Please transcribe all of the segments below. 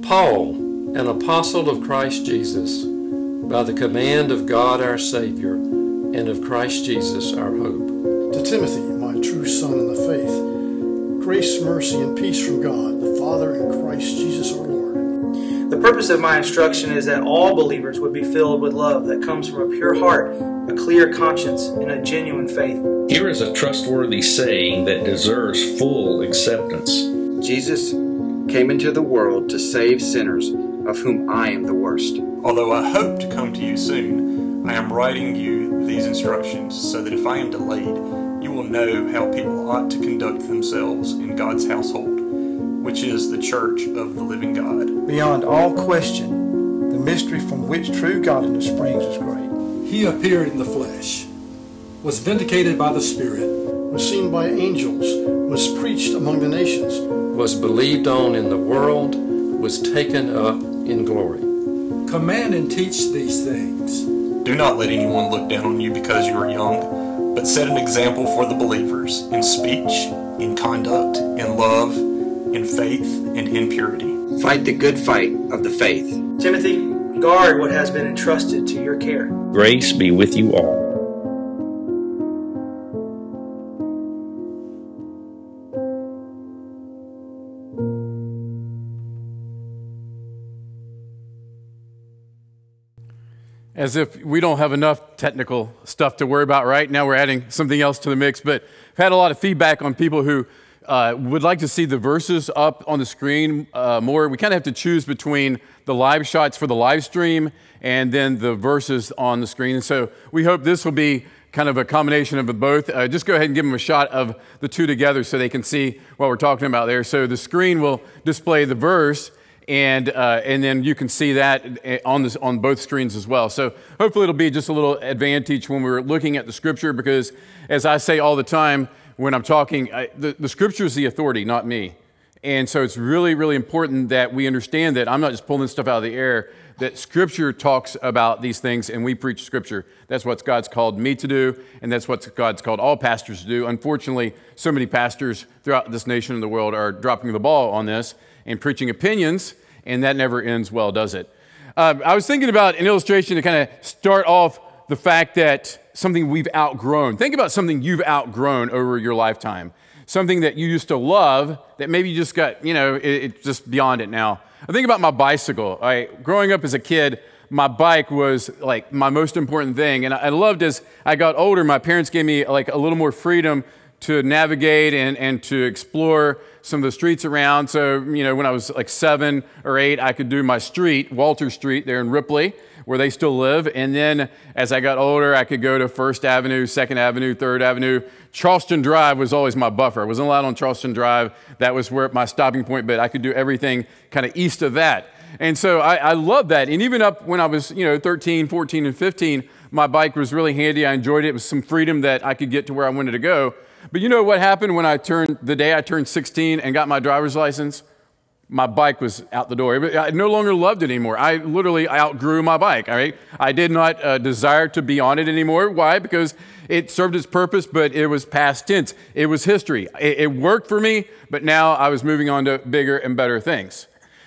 Paul, an apostle of Christ Jesus, by the command of God our Savior and of Christ Jesus our hope. To Timothy, my true son in the faith, grace, mercy, and peace from God, the Father, and Christ Jesus our Lord. The purpose of my instruction is that all believers would be filled with love that comes from a pure heart, a clear conscience, and a genuine faith. Here is a trustworthy saying that deserves full acceptance. Jesus came into the world to save sinners, of whom I am the worst. Although I hope to come to you soon, I am writing you these instructions so that if I am delayed, you will know how people ought to conduct themselves in God's household, which is the church of the living God. Beyond all question, the mystery from which true godliness springs is great. He appeared in the flesh, was vindicated by the Spirit, was seen by angels, was preached among the nations, was believed on in the world, was taken up in glory. Command and teach these things. Do not let anyone look down on you because you are young, but set an example for the believers in speech, in conduct, in love, in faith, and in purity. Fight the good fight of the faith. Timothy, guard what has been entrusted to your care. Grace be with you all. As if we don't have enough technical stuff to worry about, right? Now we're adding something else to the mix. But I've had a lot of feedback on people who uh, would like to see the verses up on the screen uh, more. We kind of have to choose between the live shots for the live stream and then the verses on the screen. And so we hope this will be kind of a combination of both. Uh, just go ahead and give them a shot of the two together so they can see what we're talking about there. So the screen will display the verse and uh, and then you can see that on this on both screens as well. So hopefully it'll be just a little advantage when we're looking at the scripture because as I say all the time when I'm talking, I, the, the scripture is the authority, not me. And so it's really really important that we understand that I'm not just pulling stuff out of the air. That scripture talks about these things and we preach scripture. That's what God's called me to do, and that's what God's called all pastors to do. Unfortunately, so many pastors throughout this nation and the world are dropping the ball on this and preaching opinions, and that never ends well, does it? Uh, I was thinking about an illustration to kind of start off the fact that something we've outgrown. Think about something you've outgrown over your lifetime. Something that you used to love that maybe you just got, you know, it, it's just beyond it now. I think about my bicycle. Right? Growing up as a kid, my bike was like my most important thing. And I loved as I got older, my parents gave me like a little more freedom to navigate and, and to explore some of the streets around. So, you know, when I was like seven or eight, I could do my street, Walter Street, there in Ripley, where they still live. And then as I got older, I could go to First Avenue, Second Avenue, Third Avenue. Charleston Drive was always my buffer. I wasn't allowed on Charleston Drive. That was where my stopping point, but I could do everything kind of east of that. And so I, I love that. And even up when I was, you know, 13, 14, and 15, my bike was really handy. I enjoyed it. It was some freedom that I could get to where I wanted to go. But you know what happened when I turned, the day I turned 16 and got my driver's license? My bike was out the door. I no longer loved it anymore. I literally outgrew my bike. All right? I did not uh, desire to be on it anymore. Why? Because it served its purpose, but it was past tense. It was history. It, it worked for me, but now I was moving on to bigger and better things.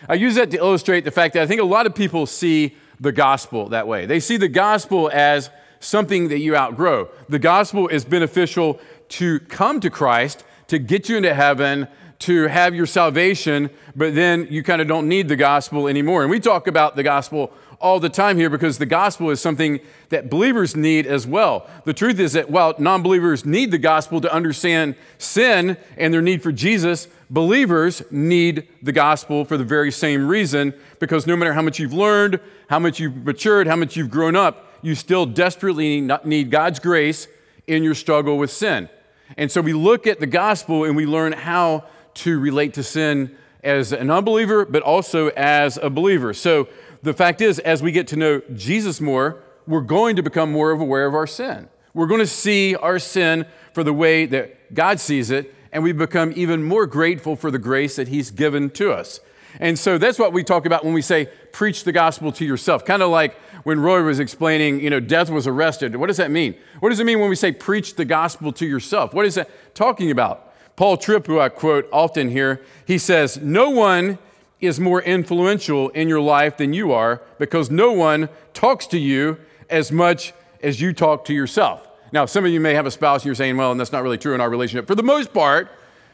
I use that to illustrate the fact that I think a lot of people see the gospel that way. They see the gospel as something that you outgrow. The gospel is beneficial to come to Christ, to get you into heaven, to have your salvation, but then you kind of don't need the gospel anymore. And we talk about the gospel all the time here because the gospel is something that believers need as well. The truth is that while non believers need the gospel to understand sin and their need for Jesus, believers need the gospel for the very same reason because no matter how much you've learned, how much you've matured, how much you've grown up, you still desperately need God's grace in your struggle with sin. And so we look at the gospel and we learn how to relate to sin as an unbeliever, but also as a believer. So the fact is, as we get to know Jesus more, we're going to become more aware of our sin. We're going to see our sin for the way that God sees it, and we become even more grateful for the grace that He's given to us. And so that's what we talk about when we say preach the gospel to yourself. Kind of like when Roy was explaining, you know, death was arrested. What does that mean? What does it mean when we say preach the gospel to yourself? What is that talking about? Paul Tripp, who I quote often here, he says, No one is more influential in your life than you are because no one talks to you as much as you talk to yourself. Now, some of you may have a spouse and you're saying, well, and that's not really true in our relationship. For the most part,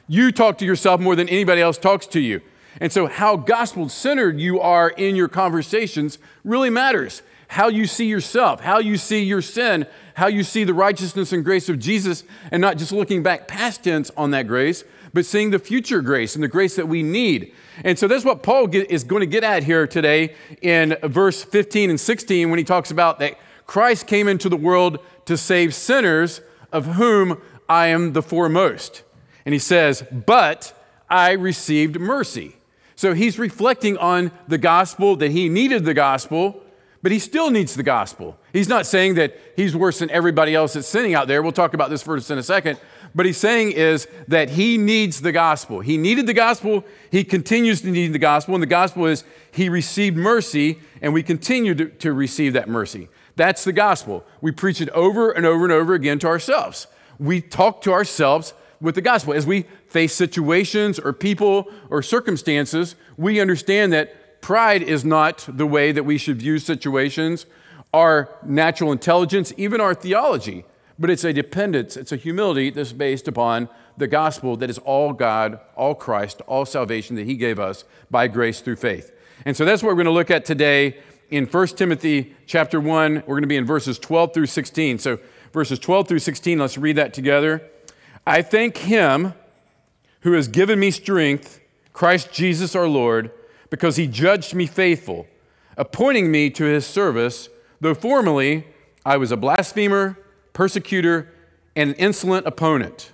you talk to yourself more than anybody else talks to you. And so, how gospel centered you are in your conversations really matters. How you see yourself, how you see your sin, how you see the righteousness and grace of Jesus, and not just looking back past tense on that grace, but seeing the future grace and the grace that we need. And so that's what Paul get, is going to get at here today in verse 15 and 16 when he talks about that Christ came into the world to save sinners, of whom I am the foremost. And he says, But I received mercy. So he's reflecting on the gospel, that he needed the gospel, but he still needs the gospel. He's not saying that he's worse than everybody else that's sinning out there. We'll talk about this verse in a second. But he's saying is that he needs the gospel. He needed the gospel. He continues to need the gospel. And the gospel is he received mercy, and we continue to, to receive that mercy. That's the gospel. We preach it over and over and over again to ourselves. We talk to ourselves with the gospel. As we face situations or people or circumstances, we understand that pride is not the way that we should view situations, our natural intelligence, even our theology, but it's a dependence, it's a humility that's based upon the gospel that is all God, all Christ, all salvation that He gave us by grace through faith. And so that's what we're going to look at today in 1 Timothy chapter 1. We're going to be in verses 12 through 16. So verses 12 through 16, let's read that together. I thank him who has given me strength, Christ Jesus our Lord, because he judged me faithful, appointing me to his service, though formerly I was a blasphemer, persecutor, and an insolent opponent.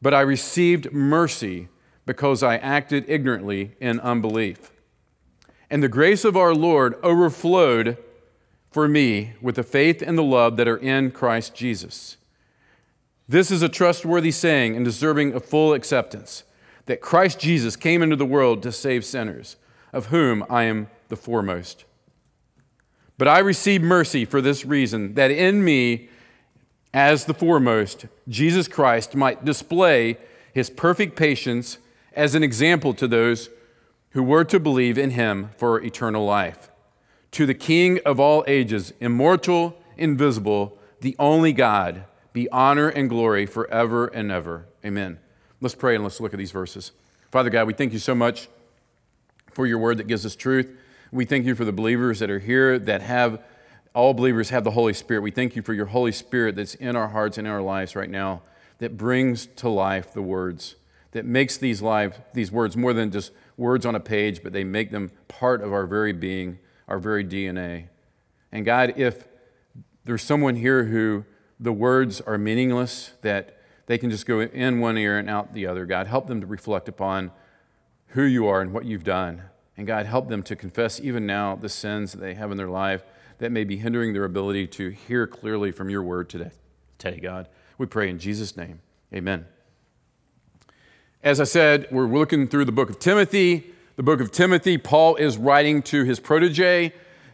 But I received mercy because I acted ignorantly in unbelief. And the grace of our Lord overflowed for me with the faith and the love that are in Christ Jesus. This is a trustworthy saying and deserving of full acceptance that Christ Jesus came into the world to save sinners, of whom I am the foremost. But I received mercy for this reason, that in me, as the foremost, Jesus Christ might display his perfect patience as an example to those who were to believe in him for eternal life. To the King of all ages, immortal, invisible, the only God be honor and glory forever and ever. Amen. Let's pray and let's look at these verses. Father God, we thank you so much for your word that gives us truth. We thank you for the believers that are here that have, all believers have the Holy Spirit. We thank you for your Holy Spirit that's in our hearts and in our lives right now that brings to life the words, that makes these, life, these words more than just words on a page, but they make them part of our very being, our very DNA. And God, if there's someone here who the words are meaningless, that they can just go in one ear and out the other. God, help them to reflect upon who you are and what you've done. And God, help them to confess even now the sins that they have in their life that may be hindering their ability to hear clearly from your word today. Today, God, we pray in Jesus' name. Amen. As I said, we're looking through the book of Timothy. The book of Timothy, Paul is writing to his protege.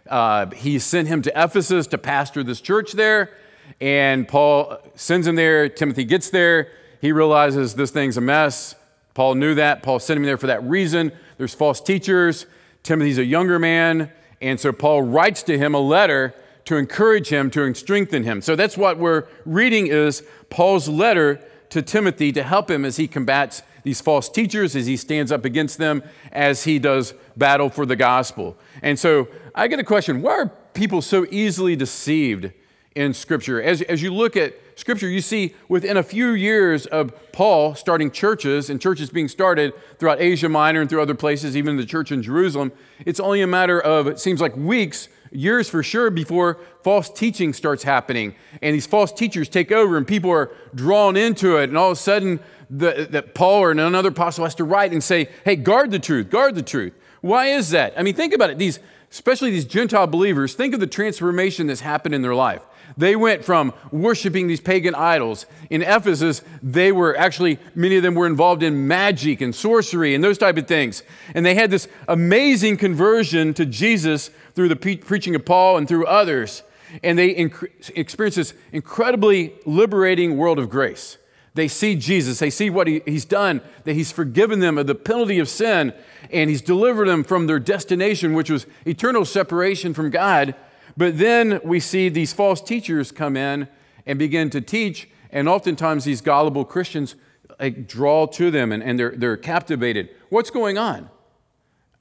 Uh, he sent him to Ephesus to pastor this church there. And Paul sends him there. Timothy gets there. He realizes this thing's a mess. Paul knew that. Paul sent him there for that reason. There's false teachers. Timothy's a younger man. And so Paul writes to him a letter to encourage him, to strengthen him. So that's what we're reading is Paul's letter to Timothy to help him as he combats these false teachers, as he stands up against them, as he does battle for the gospel. And so I get a question why are people so easily deceived in Scripture. As, as you look at Scripture, you see within a few years of Paul starting churches and churches being started throughout Asia Minor and through other places, even the church in Jerusalem, it's only a matter of, it seems like weeks, years for sure, before false teaching starts happening. And these false teachers take over and people are drawn into it. And all of a sudden, the, that Paul or another apostle has to write and say, hey, guard the truth, guard the truth. Why is that? I mean, think about it. These, especially these Gentile believers, think of the transformation that's happened in their life. They went from worshiping these pagan idols. In Ephesus, they were actually, many of them were involved in magic and sorcery and those type of things. And they had this amazing conversion to Jesus through the pre- preaching of Paul and through others. And they inc- experienced this incredibly liberating world of grace. They see Jesus, they see what he, he's done, that he's forgiven them of the penalty of sin, and he's delivered them from their destination, which was eternal separation from God. But then we see these false teachers come in and begin to teach, and oftentimes these gullible Christians like, draw to them and, and they're, they're captivated. What's going on?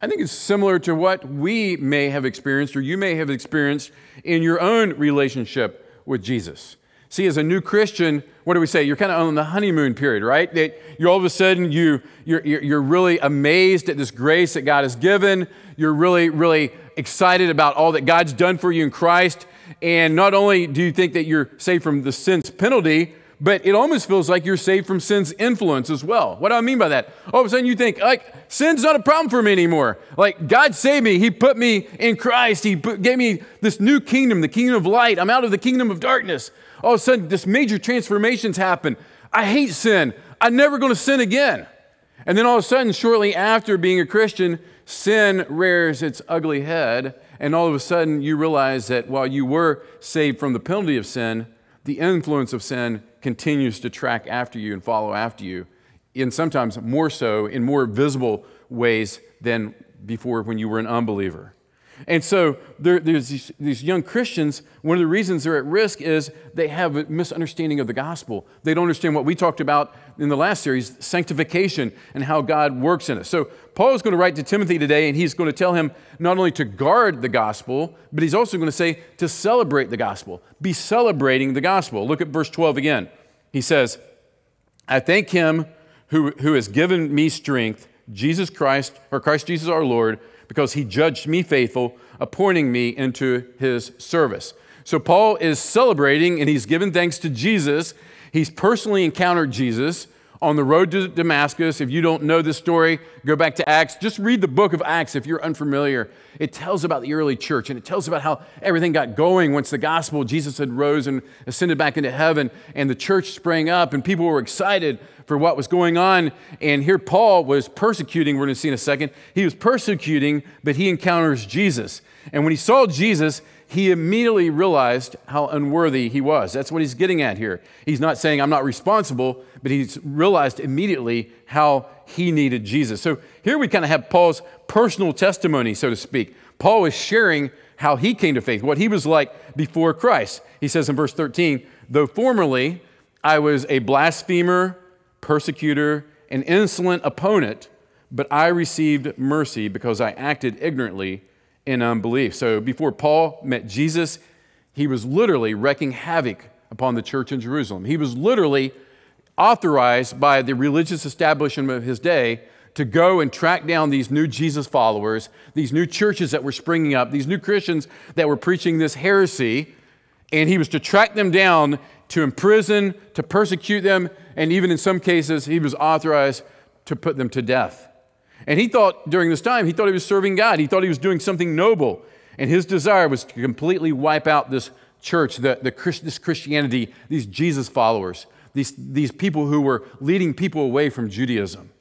I think it's similar to what we may have experienced or you may have experienced in your own relationship with Jesus. See, as a new Christian, what do we say? You're kind of on the honeymoon period, right? That you all of a sudden you you're, you're really amazed at this grace that God has given. You're really really excited about all that God's done for you in Christ. And not only do you think that you're saved from the sin's penalty, but it almost feels like you're saved from sin's influence as well. What do I mean by that? All of a sudden you think, like, sin's not a problem for me anymore. Like, God saved me. He put me in Christ. He put, gave me this new kingdom, the kingdom of light. I'm out of the kingdom of darkness. All of a sudden, this major transformations happen. I hate sin. I'm never going to sin again. And then all of a sudden, shortly after being a Christian, sin rears its ugly head. And all of a sudden, you realize that while you were saved from the penalty of sin, the influence of sin continues to track after you and follow after you, and sometimes more so in more visible ways than before when you were an unbeliever. And so there, there's these, these, young Christians, one of the reasons they're at risk is they have a misunderstanding of the gospel. They don't understand what we talked about in the last series sanctification and how God works in us. So Paul is going to write to Timothy today, and he's going to tell him not only to guard the gospel, but he's also going to say to celebrate the gospel. Be celebrating the gospel. Look at verse 12 again. He says, I thank him who, who has given me strength, Jesus Christ, or Christ Jesus our Lord, because he judged me faithful, appointing me into his service. So Paul is celebrating and he's given thanks to Jesus. He's personally encountered Jesus on the road to Damascus. If you don't know this story, go back to Acts. Just read the book of Acts if you're unfamiliar. It tells about the early church and it tells about how everything got going once the gospel, Jesus had rose and ascended back into heaven and the church sprang up and people were excited for what was going on. And here Paul was persecuting, we're going to see in a second. He was persecuting, but he encounters Jesus. And when he saw Jesus, he immediately realized how unworthy he was. That's what he's getting at here. He's not saying, I'm not responsible, but he's realized immediately how he needed Jesus. So here we kind of have Paul's personal testimony, so to speak. Paul is sharing how he came to faith, what he was like before Christ. He says in verse 13, though formerly I was a blasphemer, persecutor, an insolent opponent, but I received mercy because I acted ignorantly in unbelief. So before Paul met Jesus, he was literally wreaking havoc upon the church in Jerusalem. He was literally authorized by the religious establishment of his day to go and track down these new Jesus followers, these new churches that were springing up, these new Christians that were preaching this heresy. And he was to track them down, to imprison, to persecute them, and even in some cases, he was authorized to put them to death. And he thought during this time, he thought he was serving God. He thought he was doing something noble. And his desire was to completely wipe out this church, the, the this Christianity, these Jesus followers, these, these people who were leading people away from Judaism.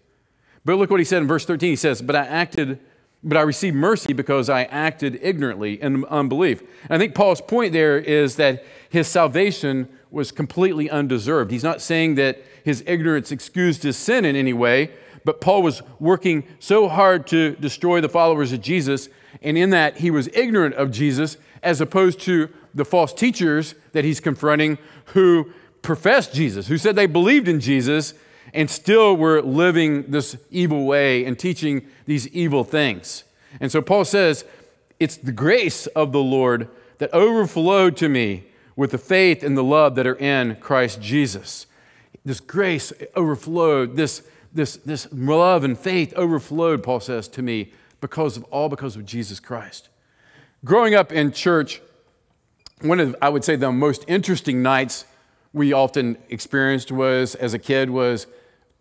But look what he said in verse 13. He says, But I acted, but I received mercy because I acted ignorantly in unbelief. And I think Paul's point there is that his salvation was completely undeserved. He's not saying that his ignorance excused his sin in any way, but Paul was working so hard to destroy the followers of Jesus, and in that he was ignorant of Jesus, as opposed to the false teachers that he's confronting who professed Jesus, who said they believed in Jesus, and still were living this evil way and teaching these evil things. And so Paul says, It's the grace of the Lord that overflowed to me with the faith and the love that are in Christ Jesus. This grace overflowed, this this, this love and faith overflowed, Paul says to me, because of all because of Jesus Christ. Growing up in church, one of, I would say, the most interesting nights we often experienced was, as a kid, was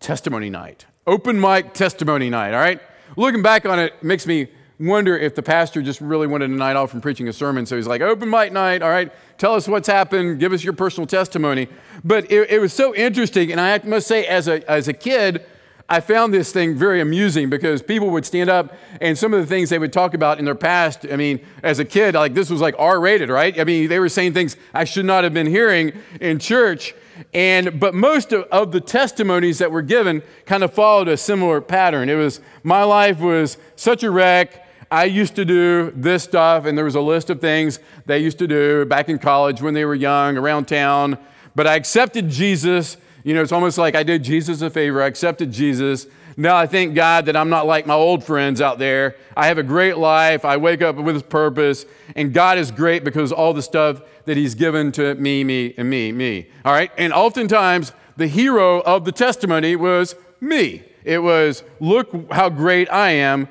testimony night. Open mic testimony night, all right? Looking back on it makes me wonder if the pastor just really wanted a night off from preaching a sermon. So he's like, open mic night, all right, tell us what's happened, give us your personal testimony. But it, it was so interesting. And I must say, as a, as a kid, I found this thing very amusing because people would stand up and some of the things they would talk about in their past. I mean, as a kid, like this was like R rated, right? I mean, they were saying things I should not have been hearing in church. And, but most of, of the testimonies that were given kind of followed a similar pattern. It was, my life was such a wreck. I used to do this stuff, and there was a list of things they used to do back in college when they were young, around town. But I accepted Jesus. You know, it's almost like I did Jesus a favor. I accepted Jesus. Now I thank God that I'm not like my old friends out there. I have a great life. I wake up with purpose, and God is great because all the stuff that He's given to me, me, and me, me. All right? And oftentimes, the hero of the testimony was me. It was, look how great I am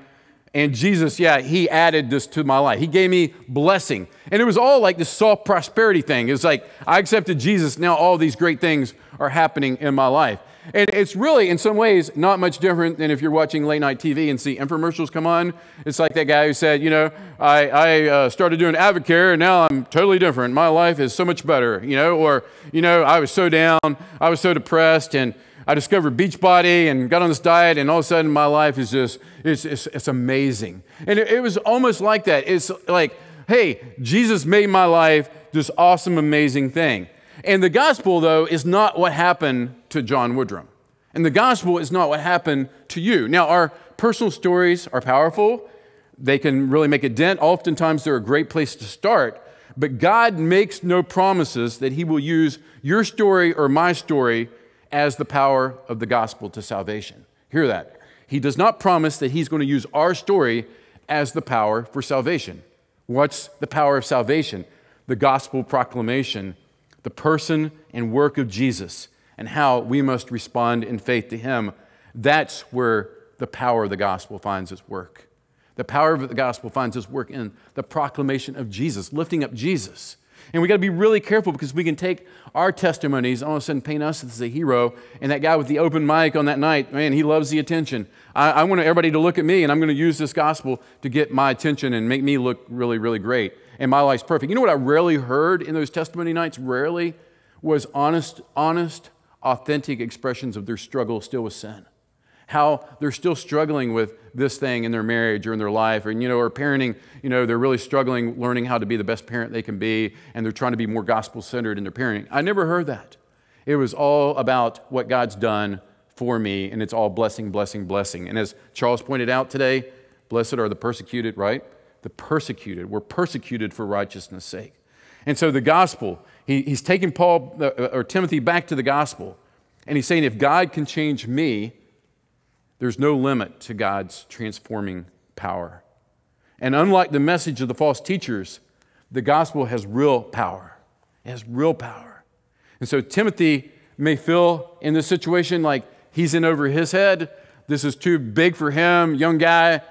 and Jesus, yeah, he added this to my life. He gave me blessing. And it was all like this soft prosperity thing. It was like, I accepted Jesus, now all these great things are happening in my life. And it's really, in some ways, not much different than if you're watching late night TV and see infomercials come on. It's like that guy who said, you know, I, I uh, started doing Advocare and now I'm totally different. My life is so much better, you know, or, you know, I was so down, I was so depressed, and I discovered Beachbody and got on this diet, and all of a sudden my life is just, it's, it's, it's amazing. And it, it was almost like that. It's like, hey, Jesus made my life this awesome, amazing thing. And the gospel, though, is not what happened to John Woodrum. And the gospel is not what happened to you. Now, our personal stories are powerful, they can really make a dent. Oftentimes, they're a great place to start. But God makes no promises that He will use your story or my story as the power of the gospel to salvation. Hear that. He does not promise that he's going to use our story as the power for salvation. What's the power of salvation? The gospel proclamation, the person and work of Jesus, and how we must respond in faith to him. That's where the power of the gospel finds its work. The power of the gospel finds its work in the proclamation of Jesus, lifting up Jesus. And we got to be really careful because we can take our testimonies, all of a sudden paint us as a hero. And that guy with the open mic on that night, man, he loves the attention. I, I want everybody to look at me, and I'm going to use this gospel to get my attention and make me look really, really great. And my life's perfect. You know what I rarely heard in those testimony nights? Rarely was honest, honest, authentic expressions of their struggle still with sin how they're still struggling with this thing in their marriage or in their life, or you know, or parenting, you know, they're really struggling learning how to be the best parent they can be, and they're trying to be more gospel centered in their parenting. I never heard that. It was all about what God's done for me, and it's all blessing, blessing, blessing. And as Charles pointed out today, blessed are the persecuted, right? The persecuted. We're persecuted for righteousness' sake. And so the gospel, he, he's taking Paul uh, or Timothy back to the gospel, and he's saying, if God can change me, there's no limit to God's transforming power. And unlike the message of the false teachers, the gospel has real power. It has real power. And so Timothy may feel in this situation like he's in over his head. This is too big for him, young guy.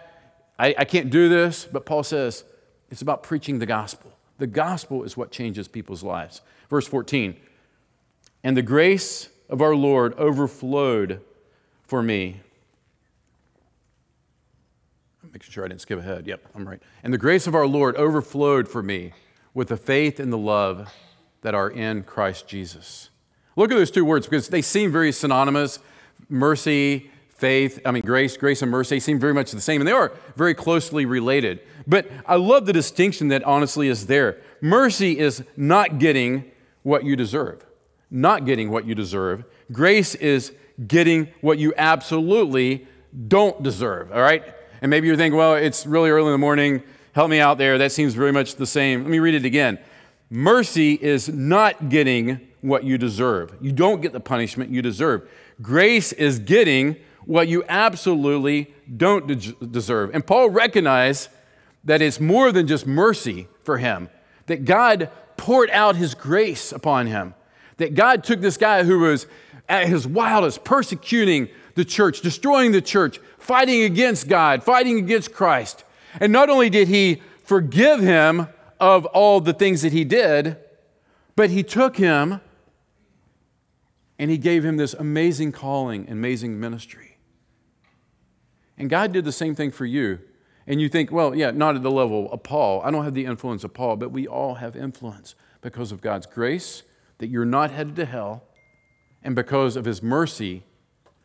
I, I can't do this. But Paul says it's about preaching the gospel. The gospel is what changes people's lives. Verse 14 And the grace of our Lord overflowed for me making sure I didn't skip ahead. Yep, I'm right. And the grace of our Lord overflowed for me with the faith and the love that are in Christ Jesus. Look at those two words because they seem very synonymous. Mercy, faith, I mean, grace, grace and mercy seem very much the same, and they are very closely related. But I love the distinction that honestly is there. Mercy is not getting what you deserve, not getting what you deserve. Grace is getting what you absolutely don't deserve, all right? And maybe you're thinking, well, it's really early in the morning. Help me out there. That seems very much the same. Let me read it again. Mercy is not getting what you deserve. You don't get the punishment you deserve. Grace is getting what you absolutely don't de- deserve. And Paul recognized that it's more than just mercy for him, that God poured out his grace upon him, that God took this guy who was at his wildest, persecuting the church, destroying the church, fighting against God, fighting against Christ. And not only did he forgive him of all the things that he did, but he took him and he gave him this amazing calling, amazing ministry. And God did the same thing for you. And you think, well, yeah, not at the level of Paul. I don't have the influence of Paul, but we all have influence because of God's grace, that you're not headed to hell, and because of his mercy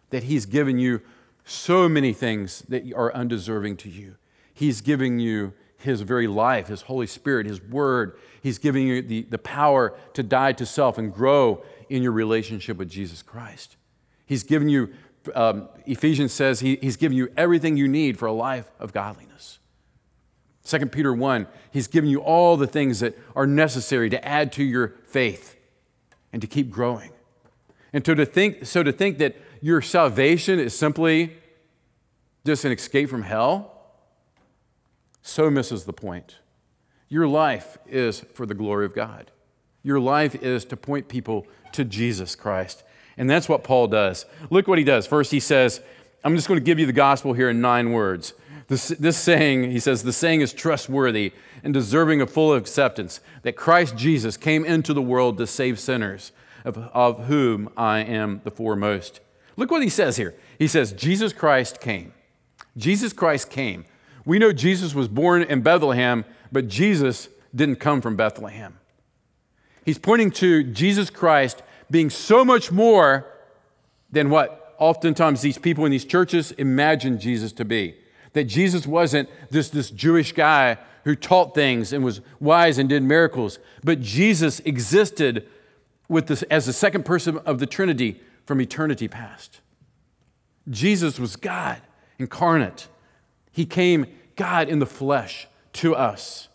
that He's given you so many things that are undeserving to you. He's giving you His very life, His Holy Spirit, His Word. He's giving you the, the power to die to self and grow in your relationship with Jesus Christ. He's given you, um, Ephesians says, he, He's given you everything you need for a life of godliness. 2 Peter 1, He's given you all the things that are necessary to add to your faith and to keep growing. And so to think, so to think that your salvation is simply just an escape from hell so misses the point. Your life is for the glory of God. Your life is to point people to Jesus Christ. And that's what Paul does. Look what he does. First, he says, I'm just going to give you the gospel here in nine words. This, this saying, he says, the saying is trustworthy and deserving of full acceptance that Christ Jesus came into the world to save sinners, of, of whom I am the foremost. Look what he says here. He says, Jesus Christ came. Jesus Christ came. We know Jesus was born in Bethlehem, but Jesus didn't come from Bethlehem. He's pointing to Jesus Christ being so much more than what oftentimes these people in these churches imagine Jesus to be. That Jesus wasn't this, this Jewish guy who taught things and was wise and did miracles, but Jesus existed with this, as the second person of the Trinity from eternity past. Jesus was God incarnate. He came, God in the flesh, to us.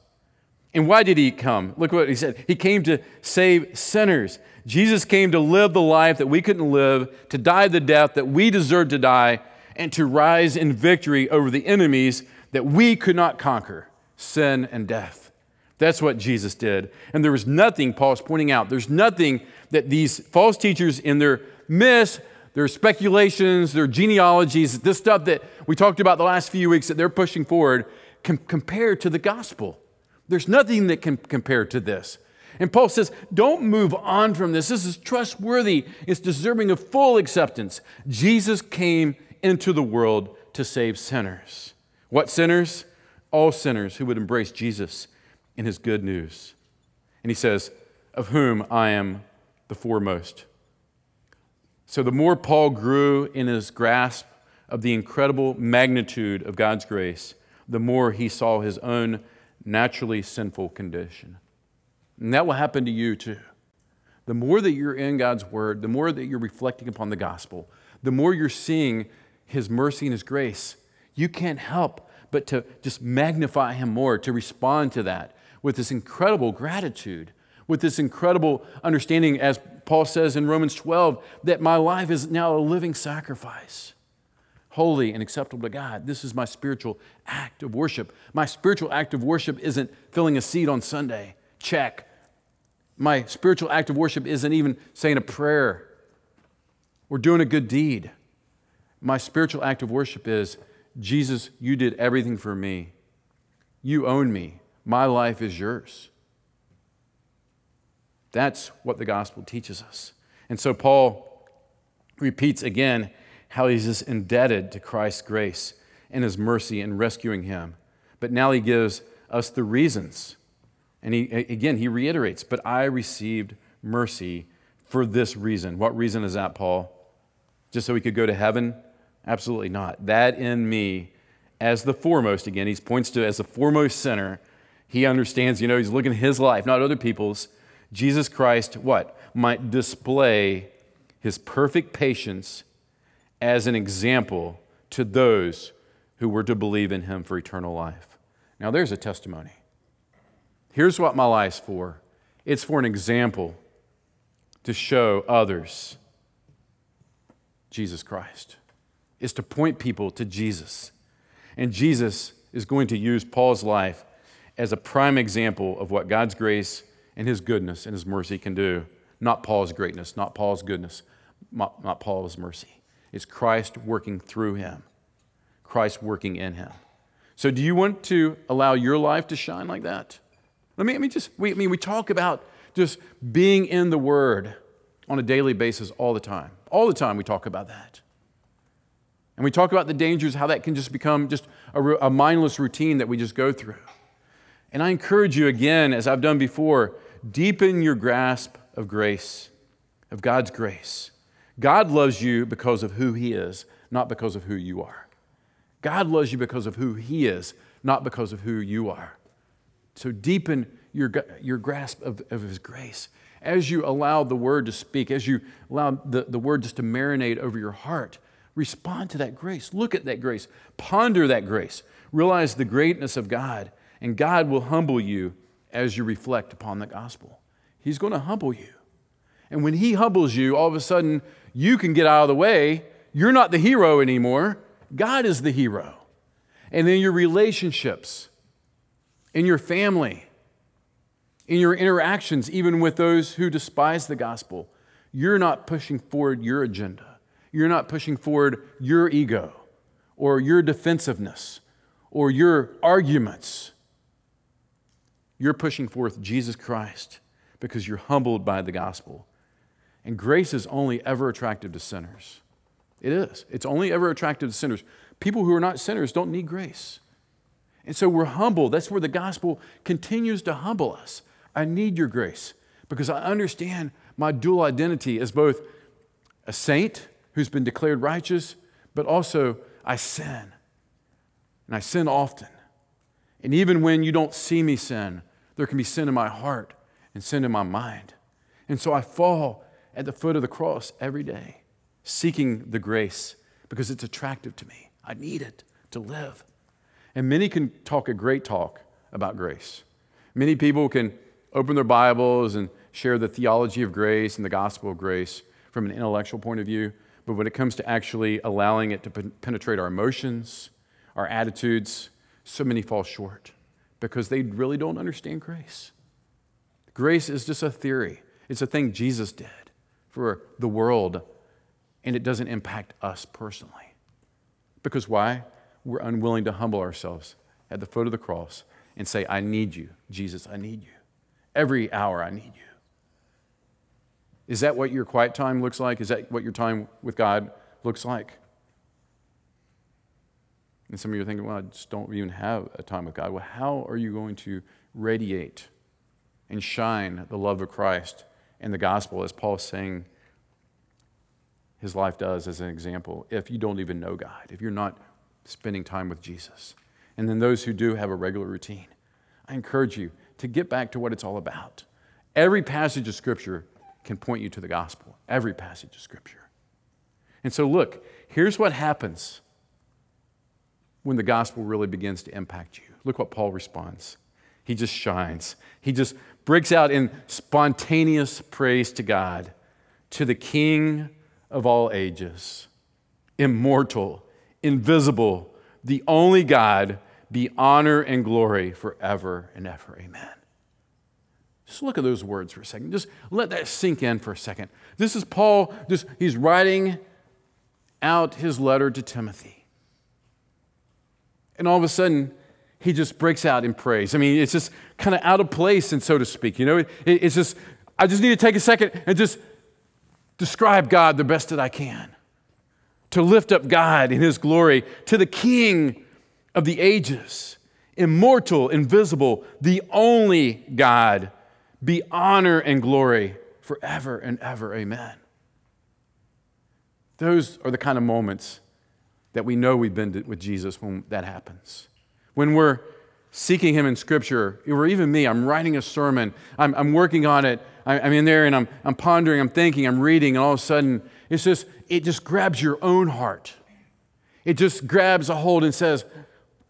And why did he come? Look what he said. He came to save sinners. Jesus came to live the life that we couldn't live, to die the death that we deserved to die, and to rise in victory over the enemies that we could not conquer sin and death. That's what Jesus did. And there was nothing, Paul's pointing out, there's nothing that these false teachers in their myths, their speculations, their genealogies, this stuff that we talked about the last few weeks that they're pushing forward, can compare to the gospel. There's nothing that can compare to this. And Paul says, don't move on from this. This is trustworthy, it's deserving of full acceptance. Jesus came into the world to save sinners. What sinners? All sinners who would embrace Jesus in his good news. And he says, of whom I am the foremost. So the more Paul grew in his grasp of the incredible magnitude of God's grace, the more he saw his own naturally sinful condition. And that will happen to you too. The more that you're in God's Word, the more that you're reflecting upon the gospel, the more you're seeing His mercy and His grace, you can't help but to just magnify Him more, to respond to that with this incredible gratitude, with this incredible understanding, as Paul says in Romans 12, that my life is now a living sacrifice holy and acceptable to God. This is my spiritual act of worship. My spiritual act of worship isn't filling a seat on Sunday. Check. My spiritual act of worship isn't even saying a prayer or doing a good deed. My spiritual act of worship is Jesus, you did everything for me. You own me. My life is yours. That's what the gospel teaches us. And so Paul repeats again how he's just indebted to Christ's grace and his mercy in rescuing him. But now he gives us the reasons. And he, again, he reiterates, but I received mercy for this reason. What reason is that, Paul? Just so he could go to heaven? Absolutely not. That in me, as the foremost, again, he points to as the foremost sinner, he understands, you know, he's looking at his life, not other people's. Jesus Christ, what? Might display his perfect patience as an example to those who were to believe in him for eternal life. Now, there's a testimony. Here's what my life's for it's for an example to show others Jesus Christ, is to point people to Jesus. And Jesus is going to use Paul's life as a prime example of what God's grace and his goodness and his mercy can do. Not Paul's greatness, not Paul's goodness, not, Paul's mercy. It's Christ working through him, Christ working in him. So, do you want to allow your life to shine like that? Let me, let me just, we, I mean, we talk about just being in the Word on a daily basis all the time. All the time we talk about that. And we talk about the dangers, how that can just become just a, a mindless routine that we just go through. And I encourage you again, as I've done before, deepen your grasp of grace, of God's grace. God loves you because of who He is, not because of who you are. God loves you because of who He is, not because of who you are. So deepen your, your grasp of, of His grace. As you allow the Word to speak, as you allow the, the Word just to marinate over your heart, respond to that grace. Look at that grace. Ponder that grace. Realize the greatness of God, and God will humble you as you reflect upon the gospel. He's going to humble you. And when He humbles you, all of a sudden, you can get out of the way. You're not the hero anymore. God is the hero. And then your relationships, in your family, in your interactions, even with those who despise the gospel, you're not pushing forward your agenda. You're not pushing forward your ego or your defensiveness or your arguments. You're pushing forth Jesus Christ because you're humbled by the gospel. And grace is only ever attractive to sinners. It is. It's only ever attractive to sinners. People who are not sinners don't need grace. And so we're humble. That's where the gospel continues to humble us. I need your grace because I understand my dual identity as both a saint who's been declared righteous, but also I sin. And I sin often. And even when you don't see me sin, there can be sin in my heart and sin in my mind. And so I fall at the foot of the cross every day, seeking the grace because it's attractive to me. I need it to live. And many can talk a great talk about grace. Many people can open their Bibles and share the theology of grace and the gospel of grace from an intellectual point of view. But when it comes to actually allowing it to penetrate our emotions, our attitudes, so many fall short because they really don't understand grace. Grace is just a theory, it's a thing Jesus did for the world, and it doesn't impact us personally. Because why? We're unwilling to humble ourselves at the foot of the cross and say, I need you, Jesus, I need you. Every hour, I need you. Is that what your quiet time looks like? Is that what your time with God looks like? And some of you are thinking, well, I just don't even have a time with God. Well, how are you going to radiate and shine the love of Christ and the gospel, as Paul is saying his life does as an example, if you don't even know God, if you're not spending time with Jesus. And then those who do have a regular routine, I encourage you to get back to what it's all about. Every passage of Scripture can point you to the gospel, every passage of Scripture. And so, look, here's what happens when the gospel really begins to impact you. Look what Paul responds. He just shines. He just breaks out in spontaneous praise to God, to the King of all ages, immortal, invisible, the only God, be honor and glory forever and ever. Amen. Just look at those words for a second. Just let that sink in for a second. This is Paul, just he's writing out his letter to Timothy. And all of a sudden, he just breaks out in praise. I mean, it's just kind of out of place, and so to speak. You know, it, it's just, I just need to take a second and just describe God the best that I can. To lift up God in His glory to the King of the ages, immortal, invisible, the only God, be honor and glory forever and ever. Amen. Those are the kind of moments that we know we've been with Jesus when that happens. When we're seeking Him in Scripture, or even me, I'm writing a sermon, I'm, I'm working on it, I'm in there and I'm, I'm pondering, I'm thinking, I'm reading, and all of a sudden, it's just, it just grabs your own heart. It just grabs a hold and says,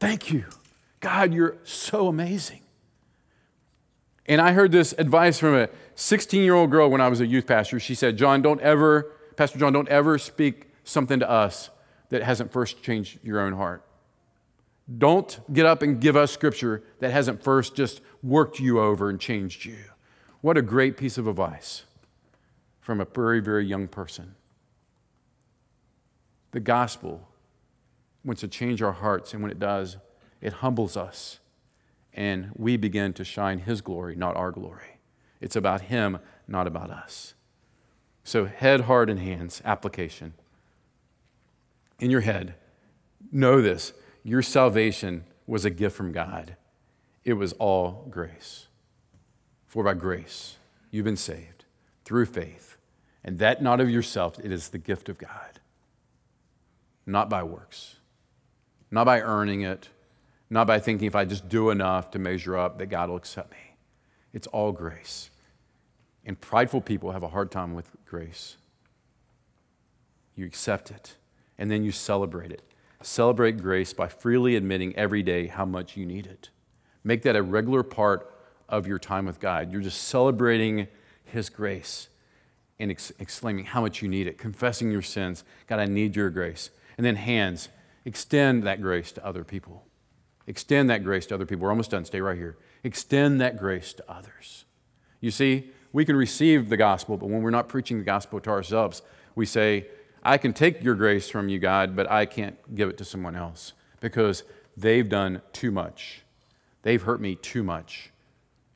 Thank you. God, you're so amazing. And I heard this advice from a 16 year old girl when I was a youth pastor. She said, John, don't ever, Pastor John, don't ever speak something to us that hasn't first changed your own heart. Don't get up and give us scripture that hasn't first just worked you over and changed you. What a great piece of advice from a very, very young person. The gospel wants to change our hearts, and when it does, it humbles us, and we begin to shine His glory, not our glory. It's about Him, not about us. So, head, heart, and hands application. In your head, know this your salvation was a gift from God, it was all grace. For by grace you've been saved through faith, And that not of yourself, it is the gift of God, not by works, not by earning it, not by thinking if I just do enough to measure up that God will accept me. It's all grace. And prideful people have a hard time with grace. You accept it, and then you celebrate it. Celebrate grace by freely admitting every day how much you need it. Make that a regular part of your time with God. You're just celebrating His grace and ex- exclaiming how much you need it, confessing your sins. God, I need your grace. And then, hands, extend that grace to other people. Extend that grace to other people. We're almost done. Stay right here. Extend that grace to others. You see, we can receive the gospel, but when we're not preaching the gospel to ourselves, we say, I can take your grace from you, God, but I can't give it to someone else because they've done too much. They've hurt me too much.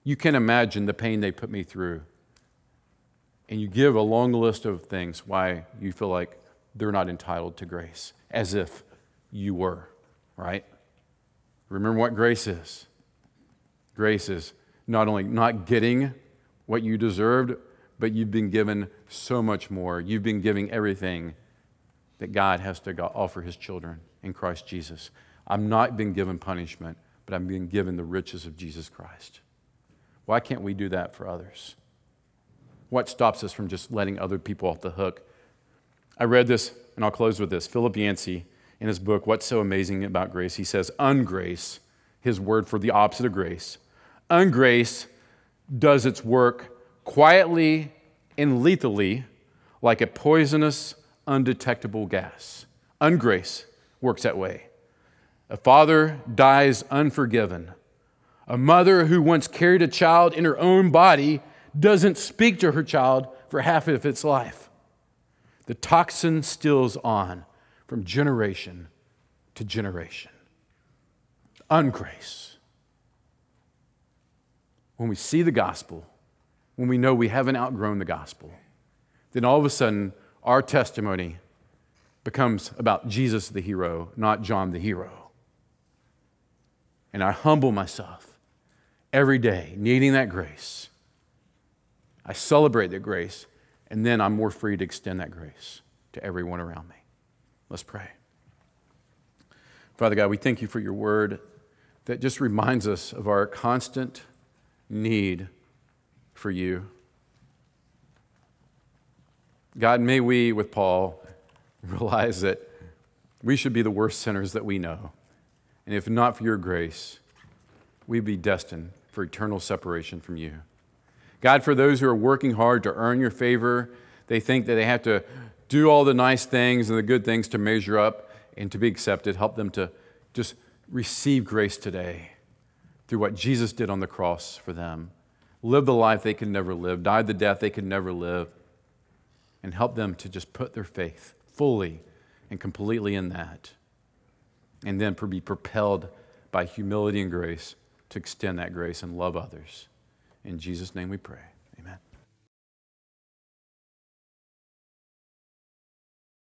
You can imagine the pain they put me through. And you give a long list of things why you feel like they're not entitled to grace, as if you were, right? Remember what grace is. Grace is not only not getting what you deserved, but you've been given so much more. You've been giving everything that God has to offer his children in Christ Jesus. I'm not being given punishment, but I'm being given the riches of Jesus Christ. Why can't we do that for others? What stops us from just letting other people off the hook? I read this, and I'll close with this. Philip Yancey, in his book, What's So Amazing About Grace, he says, Ungrace, his word for the opposite of grace, ungrace does its work quietly and lethally like a poisonous, undetectable gas. Ungrace works that way. A father dies unforgiven. A mother who once carried a child in her own body doesn't speak to her child for half of its life. The toxin stills on from generation to generation. Ungrace. When we see the gospel, when we know we haven't outgrown the gospel, then all of a sudden our testimony becomes about Jesus the hero, not John the hero. And I humble myself every day, needing that grace. I celebrate that grace, and then I'm more free to extend that grace to everyone around me. Let's pray. Father God, we thank you for your word that just reminds us of our constant need for you. God, may we, with Paul, realize that we should be the worst sinners that we know. And if not for your grace, we'd be destined for eternal separation from you. God, for those who are working hard to earn your favor, they think that they have to do all the nice things and the good things to measure up and to be accepted. Help them to just receive grace today through what Jesus did on the cross for them lived the life they could never live, died the death they could never live, and help them to just put their faith fully and completely in that. And then be propelled by humility and grace to extend that grace and love others. In Jesus' name we pray.